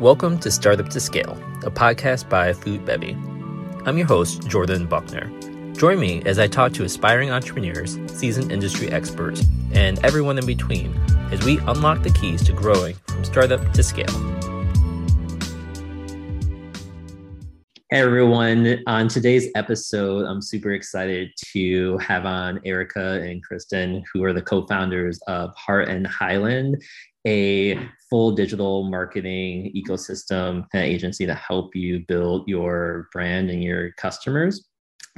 Welcome to Startup to Scale, a podcast by Food Bevy. I'm your host, Jordan Buckner. Join me as I talk to aspiring entrepreneurs, seasoned industry experts, and everyone in between as we unlock the keys to growing from startup to scale. Hey everyone, on today's episode, I'm super excited to have on Erica and Kristen, who are the co founders of Heart and Highland, a full digital marketing ecosystem agency to help you build your brand and your customers.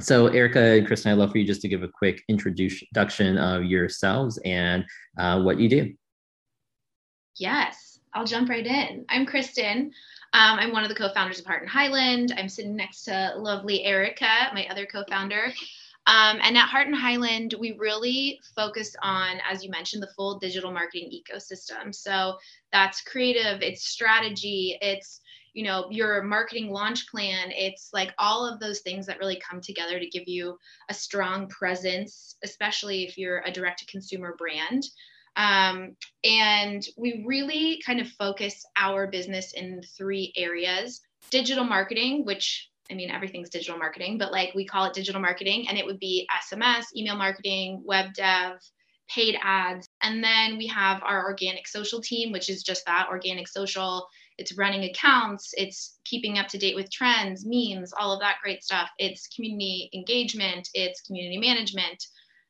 So, Erica and Kristen, I'd love for you just to give a quick introduction of yourselves and uh, what you do. Yes, I'll jump right in. I'm Kristen. Um, I'm one of the co-founders of Heart and Highland. I'm sitting next to lovely Erica, my other co-founder. Um, and at Heart and Highland, we really focus on, as you mentioned, the full digital marketing ecosystem. So that's creative, it's strategy, it's you know your marketing launch plan it's like all of those things that really come together to give you a strong presence especially if you're a direct to consumer brand um, and we really kind of focus our business in three areas digital marketing, which I mean, everything's digital marketing, but like we call it digital marketing, and it would be SMS, email marketing, web dev, paid ads. And then we have our organic social team, which is just that organic social. It's running accounts, it's keeping up to date with trends, memes, all of that great stuff. It's community engagement, it's community management.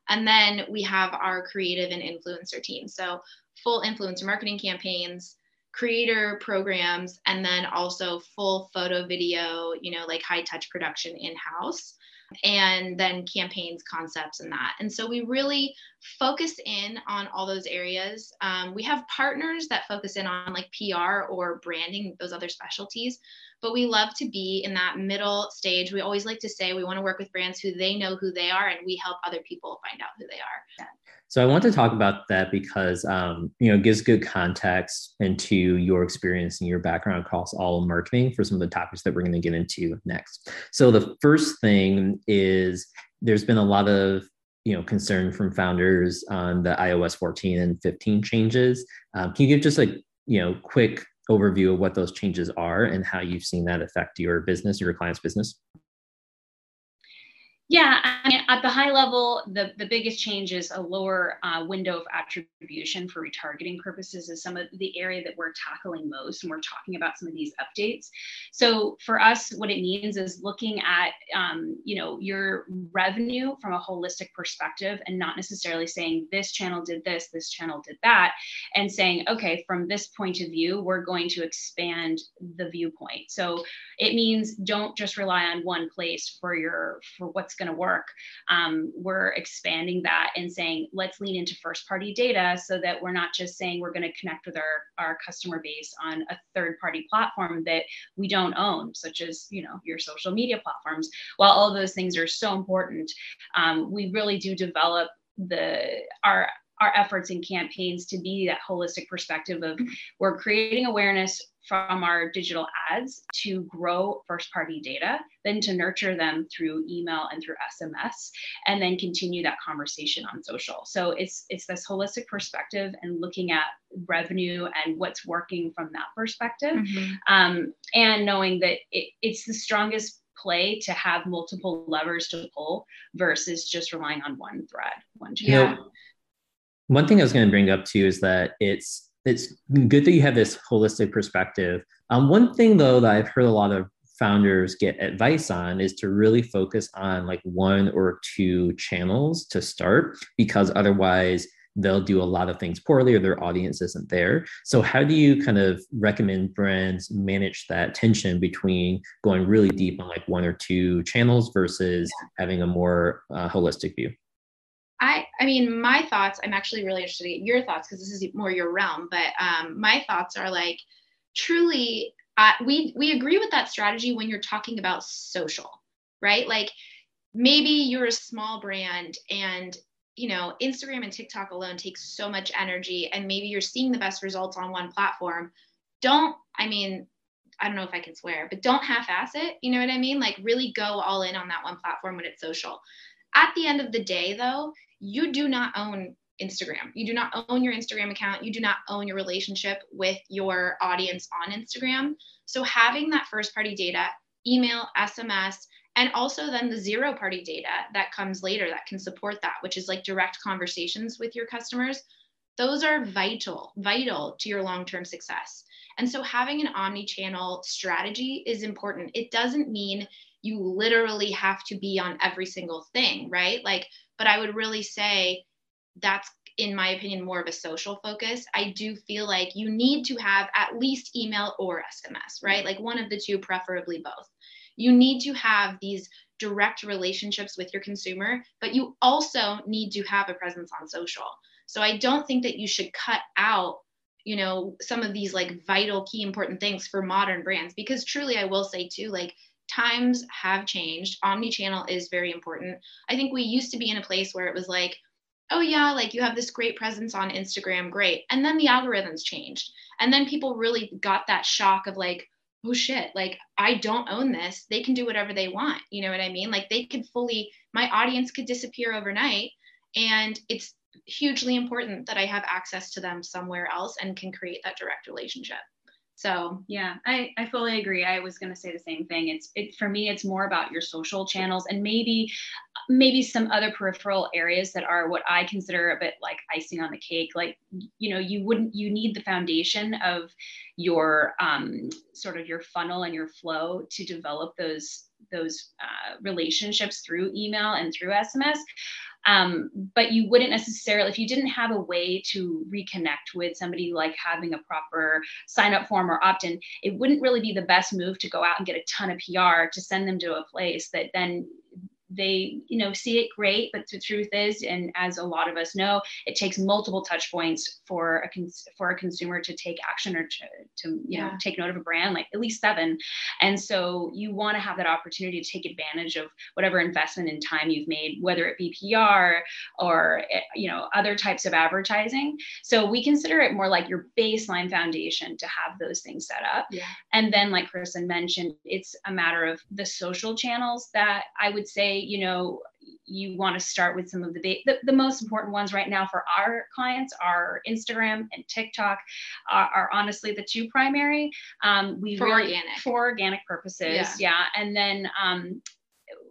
And then we have our creative and influencer team. So full influencer marketing campaigns, creator programs, and then also full photo video, you know, like high touch production in house and then campaigns, concepts, and that. And so we really focus in on all those areas. Um, we have partners that focus in on like PR or branding, those other specialties, but we love to be in that middle stage. We always like to say we want to work with brands who they know who they are, and we help other people find out who they are. So I want to talk about that because um, you know it gives good context into your experience and your background across all of marketing for some of the topics that we're going to get into next. So the first thing is there's been a lot of you know concern from founders on the iOS 14 and 15 changes. Um, can you give just a you know quick overview of what those changes are and how you've seen that affect your business, your client's business? Yeah, I mean, at the high level, the, the biggest change is a lower uh, window of attribution for retargeting purposes is some of the area that we're tackling most, and we're talking about some of these updates. So for us, what it means is looking at um, you know your revenue from a holistic perspective, and not necessarily saying this channel did this, this channel did that, and saying okay, from this point of view, we're going to expand the viewpoint. So it means don't just rely on one place for your for what's going to work. Um, we're expanding that and saying, let's lean into first party data so that we're not just saying we're going to connect with our, our customer base on a third party platform that we don't own, such as, you know, your social media platforms. While all those things are so important, um, we really do develop the our our efforts and campaigns to be that holistic perspective of we're creating awareness from our digital ads to grow first party data, then to nurture them through email and through SMS, and then continue that conversation on social. So it's it's this holistic perspective and looking at revenue and what's working from that perspective, mm-hmm. um, and knowing that it, it's the strongest play to have multiple levers to pull versus just relying on one thread, one channel. You know, one thing I was going to bring up too is that it's it's good that you have this holistic perspective. Um, one thing though that I've heard a lot of founders get advice on is to really focus on like one or two channels to start because otherwise they'll do a lot of things poorly or their audience isn't there. So how do you kind of recommend brands manage that tension between going really deep on like one or two channels versus having a more uh, holistic view? I, I mean, my thoughts, I'm actually really interested in your thoughts because this is more your realm, but um, my thoughts are like truly, uh, we, we agree with that strategy when you're talking about social, right? Like maybe you're a small brand and you know instagram and tiktok alone takes so much energy and maybe you're seeing the best results on one platform. Don't i mean i don't know if i can swear but don't half-ass it you know what i mean? Like really go all in on that one platform when it's social. At the end of the day though you do not own Instagram. You do not own your Instagram account. You do not own your relationship with your audience on Instagram. So having that first party data, email, SMS, and also then the zero party data that comes later that can support that, which is like direct conversations with your customers. Those are vital, vital to your long term success. And so having an omni channel strategy is important. It doesn't mean you literally have to be on every single thing, right? Like, but I would really say that's in my opinion more of a social focus. I do feel like you need to have at least email or sms right? Like one of the two preferably both. You need to have these direct relationships with your consumer but you also need to have a presence on social. So i don't think that you should cut out you know some of these like vital key important things for modern brands because truly i will say too like times have changed. Omni-channel is very important. I think we used to be in a place where it was like oh yeah like you have this great presence on instagram great. And then the algorithms changed. And then people really got that shock of like oh shit like i don't own this. They can do whatever they want. You know what i mean? Like they could fully my audience could disappear overnight. And it's hugely important that i have access to them somewhere else and can create that direct relationship so yeah, I, I fully agree. I was going to say the same thing. It's it for me. It's more about your social channels and maybe maybe some other peripheral areas that are what I consider a bit like icing on the cake. Like you know, you wouldn't you need the foundation of your um, sort of your funnel and your flow to develop those those uh, relationships through email and through SMS. Um, but you wouldn't necessarily, if you didn't have a way to reconnect with somebody like having a proper sign up form or opt in, it wouldn't really be the best move to go out and get a ton of PR to send them to a place that then they you know see it great but the truth is and as a lot of us know it takes multiple touch points for a cons- for a consumer to take action or to, to you yeah. know take note of a brand like at least seven and so you want to have that opportunity to take advantage of whatever investment in time you've made whether it be pr or you know other types of advertising so we consider it more like your baseline foundation to have those things set up yeah. and then like kristen mentioned it's a matter of the social channels that i would say you know you want to start with some of the, the, the most important ones right now for our clients are Instagram and TikTok are, are honestly the two primary. Um, we for really, organic for organic purposes, yeah. yeah. And then um,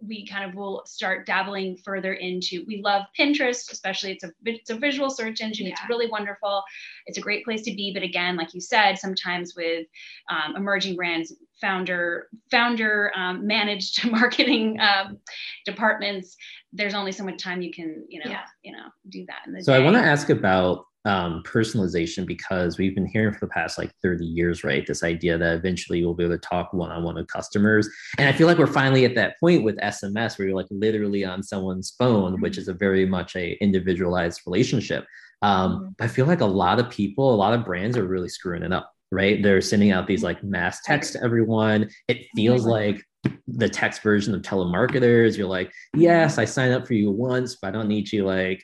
we kind of will start dabbling further into we love pinterest especially it's a it's a visual search engine yeah. it's really wonderful it's a great place to be but again like you said sometimes with um, emerging brands founder founder um, managed marketing um, departments there's only so much time you can you know yeah. you know do that so day. i want to ask about um, personalization because we've been hearing for the past like 30 years, right? This idea that eventually we'll be able to talk one on one with customers. And I feel like we're finally at that point with SMS where you're like literally on someone's phone, mm-hmm. which is a very much a individualized relationship. Um, mm-hmm. I feel like a lot of people, a lot of brands are really screwing it up, right? They're sending out these like mass text to everyone. It feels like the text version of telemarketers. You're like, yes, I signed up for you once, but I don't need you like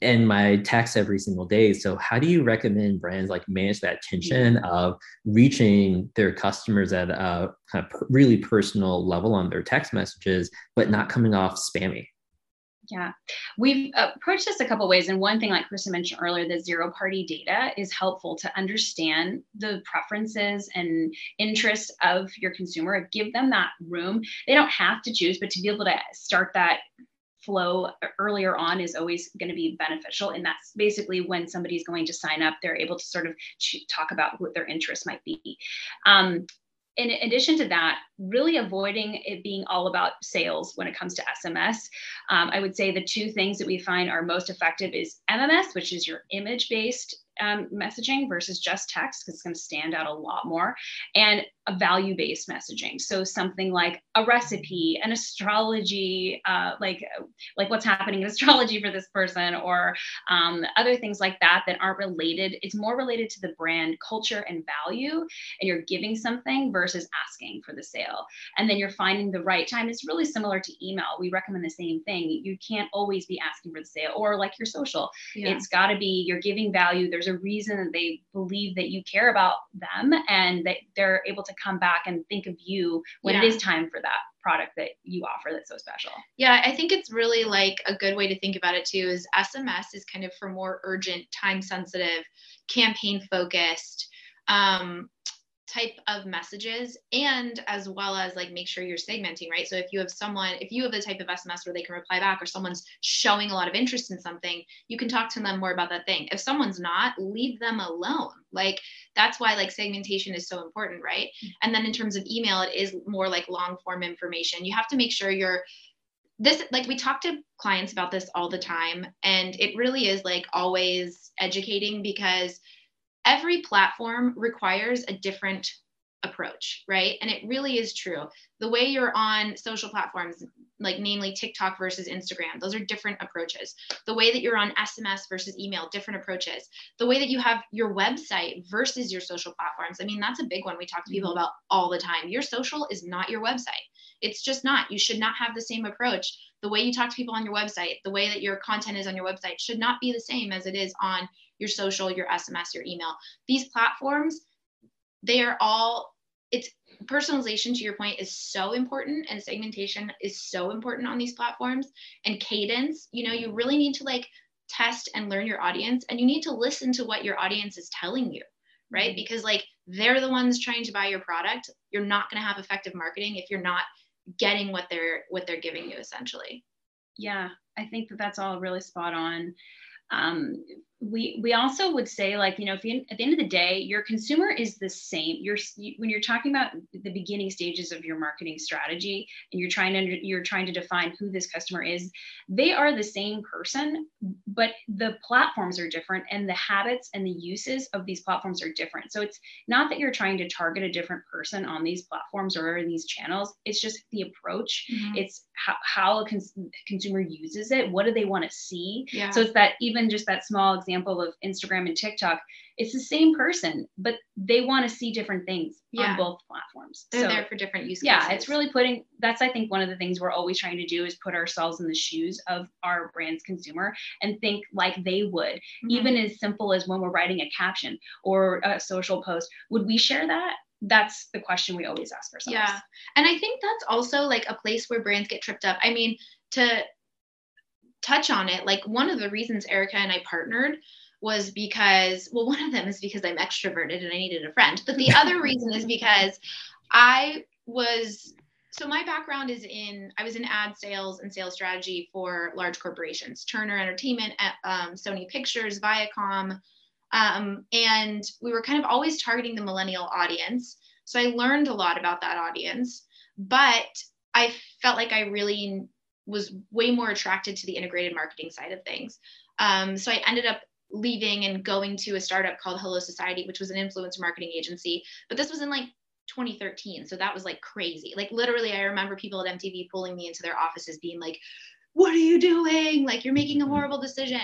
in my text every single day. So how do you recommend brands like manage that tension of reaching their customers at a kind of really personal level on their text messages, but not coming off spammy? Yeah, we've approached this a couple ways. And one thing, like Kristen mentioned earlier, the zero party data is helpful to understand the preferences and interests of your consumer. Give them that room. They don't have to choose, but to be able to start that flow earlier on is always going to be beneficial. And that's basically when somebody's going to sign up, they're able to sort of talk about what their interests might be. Um, in addition to that, really avoiding it being all about sales when it comes to SMS. Um, I would say the two things that we find are most effective is MMS, which is your image based um, messaging versus just text because it's going to stand out a lot more and a value based messaging. So something like a recipe an astrology uh, like like what's happening in astrology for this person or um, other things like that that aren't related. It's more related to the brand culture and value and you're giving something versus asking for the sale. And then you're finding the right time. It's really similar to email. We recommend the same thing. You can't always be asking for the sale or like your social. Yeah. it's got to be you're giving value. There's there's a reason that they believe that you care about them and that they're able to come back and think of you when yeah. it is time for that product that you offer that's so special. Yeah, I think it's really like a good way to think about it too is SMS is kind of for more urgent, time sensitive, campaign focused um, type of messages and as well as like make sure you're segmenting right? So if you have someone if you have the type of sms where they can reply back or someone's showing a lot of interest in something you can talk to them more about that thing. If someone's not leave them alone. Like that's why like segmentation is so important right? Mm-hmm. and then in terms of email it is more like long form information. You have to make sure you're this like we talk to clients about this all the time and it really is like always educating because every platform requires a different approach, right? And it really is true. The way you're on social platforms, like namely TikTok versus Instagram, those are different approaches. The way that you're on SMS versus email, different approaches. The way that you have your website versus your social platforms. I mean, that's a big one we talk to people mm-hmm. about all the time. Your social is not your website. It's just not. You should not have the same approach. The way you talk to people on your website, the way that your content is on your website should not be the same as it is on your social, your SMS, your email. These platforms, they are all, it's personalization to your point is so important and segmentation is so important on these platforms and cadence, you know, you really need to like test and learn your audience and you need to listen to what your audience is telling you, right? Mm-hmm. Because like they're the ones trying to buy your product. You're not going to have effective marketing if you're not getting what they're what they're giving you essentially. Yeah, I think that that's all really spot on. Um, we we also would say like you know if you, at the end of the day your consumer is the same. You're you, when you're talking about the beginning stages of your marketing strategy and you're trying to you're trying to define who this customer is they are the same person but the platforms are different and the habits and the uses of these platforms are different. So it's not that you're trying to target a different person on these platforms or in these channels. It's just the approach. Mm-hmm. it's how, how a cons- consumer uses it what do they want to see? Yeah. so it's that even just that small example of Instagram and TikTok, it's the same person, but they want to see different things yeah. on both platforms. They're so, there for different use cases. Yeah, it's really putting that's I think one of the things we're always trying to do is put ourselves in the shoes of our brand's consumer and think like they would. Mm-hmm. Even as simple as when we're writing a caption or a social post, would we share that? that's the question we always ask ourselves. Yeah. And I think that's also like a place where brands get tripped up. I mean, to touch on it, like one of the reasons Erica and I partnered was because, well, one of them is because I'm extroverted and I needed a friend. But the other reason is because I was, so my background is in, I was in ad sales and sales strategy for large corporations, Turner Entertainment, um, Sony Pictures, Viacom. Um, and we were kind of always targeting the millennial audience. So I learned a lot about that audience, but I felt like I really was way more attracted to the integrated marketing side of things. Um, so I ended up leaving and going to a startup called Hello Society, which was an influencer marketing agency. But this was in like 2013. So that was like crazy. Like literally, I remember people at MTV pulling me into their offices being like, What are you doing? Like, you're making a mm-hmm. horrible decision.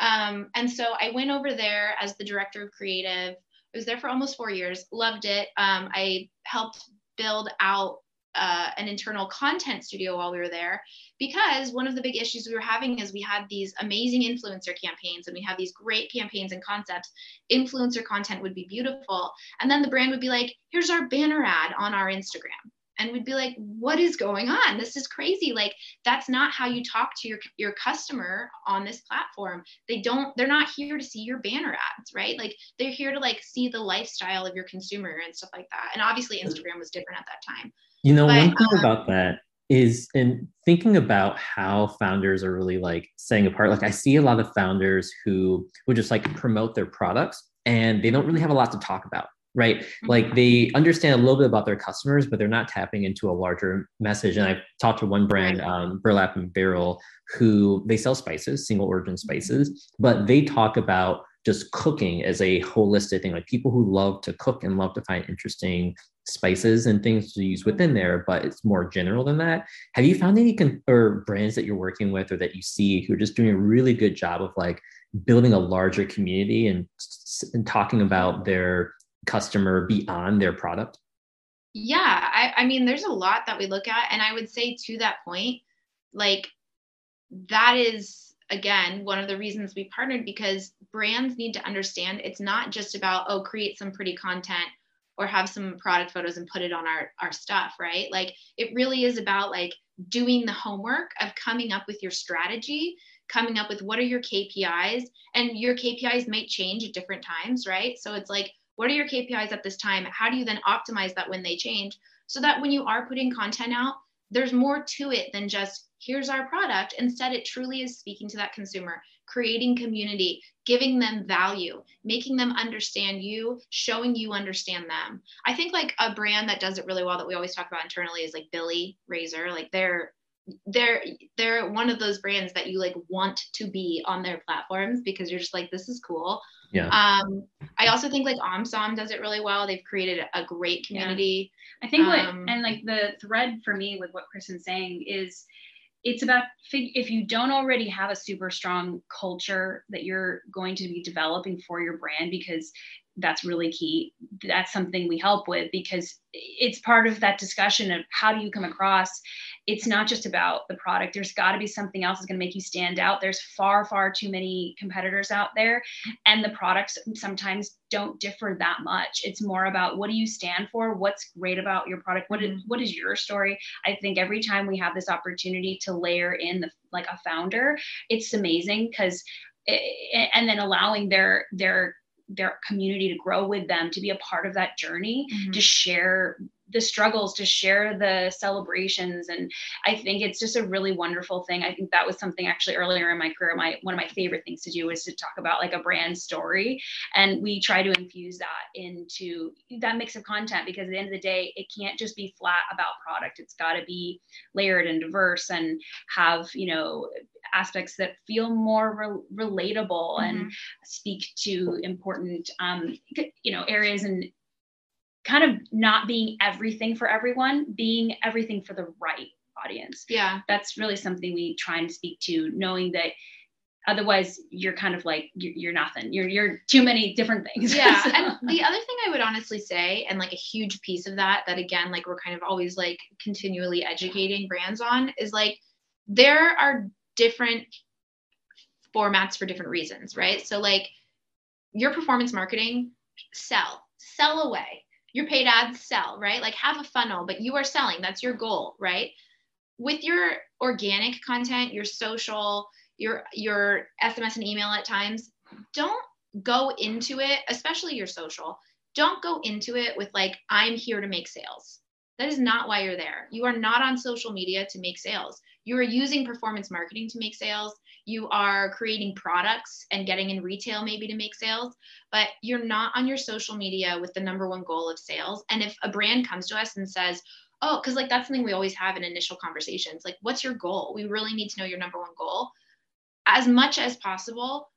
Um, and so I went over there as the director of creative. I was there for almost four years, loved it. Um, I helped build out uh, an internal content studio while we were there because one of the big issues we were having is we had these amazing influencer campaigns and we had these great campaigns and concepts. Influencer content would be beautiful and then the brand would be like here's our banner ad on our instagram. And we'd be like what is going on? This is crazy. Like that's not how you talk to your your customer on this platform. They don't they're not here to see your banner ads right? Like they're here to like see the lifestyle of your consumer and stuff like that. And obviously instagram was different at that time you know, but, one thing um, about that is in thinking about how founders are really like setting apart. Like I see a lot of founders who would just like promote their products and they don't really have a lot to talk about right mm-hmm. like they understand a little bit about their customers but they're not tapping into a larger message and i've talked to one brand um, burlap and barrel who they sell spices single origin spices but they talk about just cooking as a holistic thing like people who love to cook and love to find interesting spices and things to use within there, but it's more general than that. Have you found any con- or brands that you're working with or that you see who are just doing a really good job of like building a larger community and, and talking about their customer beyond their product? Yeah, I, I mean, there's a lot that we look at. And I would say to that point, like, that is again one of the reasons we partnered because brands need to understand it's not just about oh create some pretty content or have some product photos and put it on our our stuff right? Like it really is about like doing the homework of coming up with your strategy coming up with what are your KPIs and your KPIs might change at different times right? So it's like what are your KPIs at this time? How do you then optimize that when they change? So that when you are putting content out there's more to it than just here's our product. Instead, it truly is speaking to that consumer, creating community, giving them value, making them understand you, showing you understand them. I think like a brand that does it really well that we always talk about internally is like Billie Razor. Like they're they're they're one of those brands that you like want to be on their platforms because you're just like this is cool yeah um i also think like omsom does it really well they've created a great community yeah. i think what um, and like the thread for me with what kristen's saying is it's about if you don't already have a super strong culture that you're going to be developing for your brand because that's really key that's something we help with because it's part of that discussion of how do you come across it's not just about the product. There's got to be something else that's going to make you stand out. There's far far too many competitors out there and the products sometimes don't differ that much. It's more about what do you stand for? What's great about your product? What is, mm-hmm. what is your story? I think every time we have this opportunity to layer in the like a founder it's amazing because and then allowing their their their community to grow with them to be a part of that journey mm-hmm. to share the struggles to share the celebrations. And i think it's just a really wonderful thing. I think that was something actually earlier in my career my one of my favorite things to do was to talk about like a brand story. And we try to infuse that into that mix of content because at the end of the day it can't just be flat about product. It's got to be layered and diverse and have you know aspects that feel more re- relatable mm-hmm. and speak to important um, you know areas and kind of not being everything for everyone being everything for the right audience. Yeah. That's really something we try and speak to knowing that otherwise you're kind of like you're, you're nothing. You're you're too many different things. Yeah. And the other thing i would honestly say and like a huge piece of that that again like we're kind of always like continually educating brands on is like there are different formats for different reasons, right? So, like your performance marketing, sell, sell away. Your paid ads, sell, right? Like have a funnel, but you are selling. That's your goal, right? With your organic content, your social, your your SMS and email at times, don't go into it, especially your social. Don't go into it with like I'm here to make sales. That is not why you're there. You are not on social media to make sales you are using performance marketing to make sales you are creating products and getting in retail maybe to make sales but you're not on your social media with the number one goal of sales. And if a brand comes to us and says oh because like that's something we always have in initial conversations like what's your goal? We really need to know your number one goal. As much as possible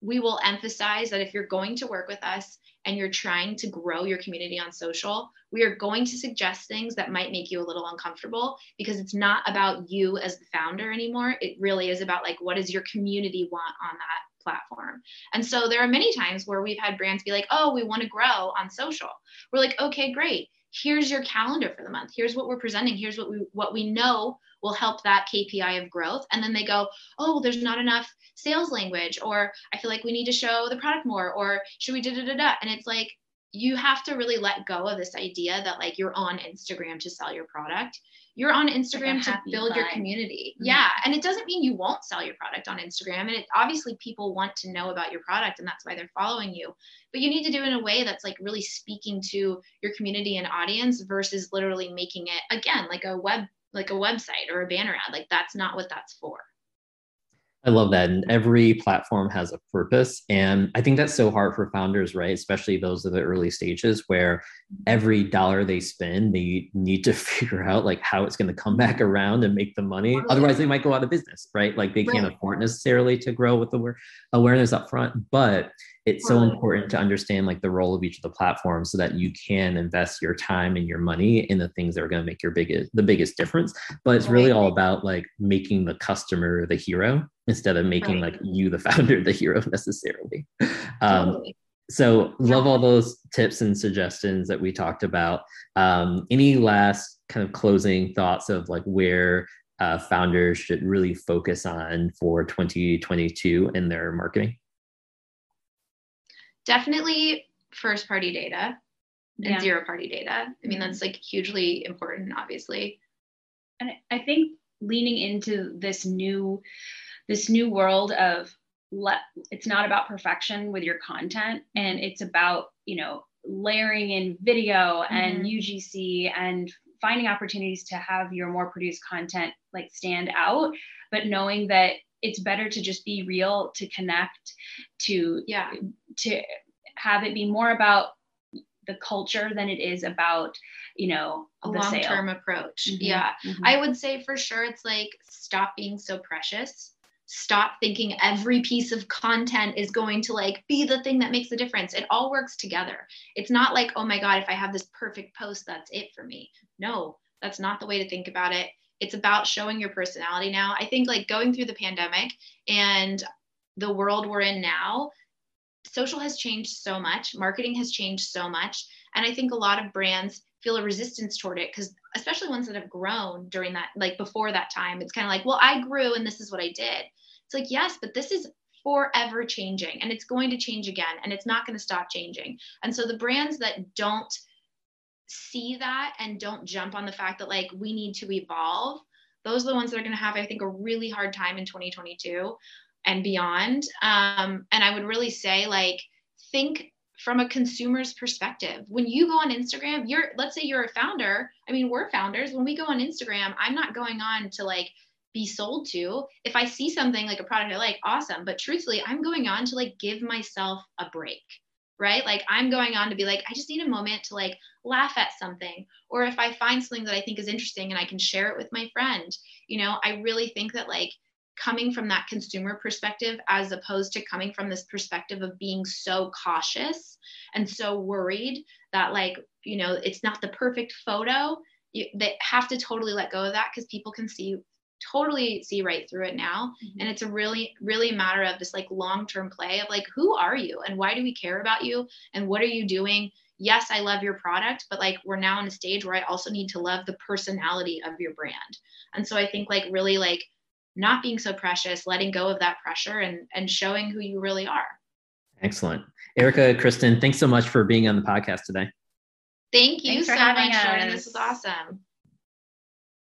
we will emphasize that if you're going to work with us and you're trying to grow your community on social, we are going to suggest things that might make you a little uncomfortable because it's not about you as the founder anymore. It really is about like, what does your community want on that platform? And so there are many times where we've had brands be like, oh, we want to grow on social. We're like, okay, great. Here's your calendar for the month. Here's what we're presenting. Here's what we what we know will help that KPI of growth. And then they go, oh, there's not enough sales language, or I feel like we need to show the product more, or should we da da da da? And it's like, you have to really let go of this idea that like you're on Instagram to sell your product. You're on Instagram like to build your community. Mm-hmm. Yeah. And it doesn't mean you won't sell your product on Instagram. And it obviously people want to know about your product and that's why they're following you. But you need to do it in a way that's like really speaking to your community and audience versus literally making it again like a web like a website or a banner ad. Like that's not what that's for. I love that. And every platform has a purpose. And I think that's so hard for founders, right? Especially those of the early stages where every dollar they spend, they need to figure out like how it's going to come back around and make the money. Otherwise, they might go out of business, right? Like they can't afford necessarily to grow with the awareness up front. But it's so important to understand like the role of each of the platforms so that you can invest your time and your money in the things that are going to make your biggest the biggest difference but it's really all about like making the customer the hero instead of making right. like you the founder the hero necessarily um, totally. so love all those tips and suggestions that we talked about um, any last kind of closing thoughts of like where uh, founders should really focus on for 2022 in their marketing? Definitely first party data and Yeah. zero party data. I mean, that's like hugely important, obviously. and I think leaning into this new this new world of let it's not about perfection with your content and it's about you know layering in video and Mhm. UGC and finding opportunities to have your more produced content like stand out but knowing that it's better to just be real to connect to Yeah. to have it be more about the culture than it is about you know A the long sale. term approach. Mhm, Yeah. mhm. I would say for sure it's like stop being so precious. Stop thinking every piece of content is going to like be the thing that makes the difference. It all works together. It's not like, oh my God, if I have this perfect post, that's it for me. No, that's not the way to think about it. It's about showing your personality now. I think like going through the pandemic and the world we're in now, social has changed so much, marketing has changed so much. And I think a lot of brands feel a resistance toward it because especially ones that have grown during that like before that time it's kind of like well i grew and this is what i did it's like yes but this is forever changing and it's going to change again and it's not going to stop changing and so the brands that don't see that and don't jump on the fact that like we need to evolve those are the ones that are going to have i think a really hard time in 2022 and beyond. Um, and i would really say like think from a consumer's perspective. When you go on instagram you're let's say you're a founder i mean we're founders. When we go on instagram i'm not going on to like be sold to. If i see something like a product i like awesome. But truthfully i'm going on to like give myself a break right? Like i'm going on to be like i just need a moment to like laugh at something. Or if i find something that i think is interesting and i can share it with my friend you know i really think that like coming from that consumer perspective as opposed to coming from this perspective of being so cautious and so worried that like you know it's not the perfect photo you, they have to totally let go of that because people can see totally see right through it now Mhm. and it's a really really matter of this like long term play of like who are you and why do we care about you and what are you doing yes i love your product but like we're now in a stage where i also need to love the personality of your brand and so i think like really like not being so precious, letting go of that pressure and and showing who you really are. Excellent. Erica, Kristen, thanks so much for being on the podcast today. Thank you Thanks so for having much, Jordan. This was awesome.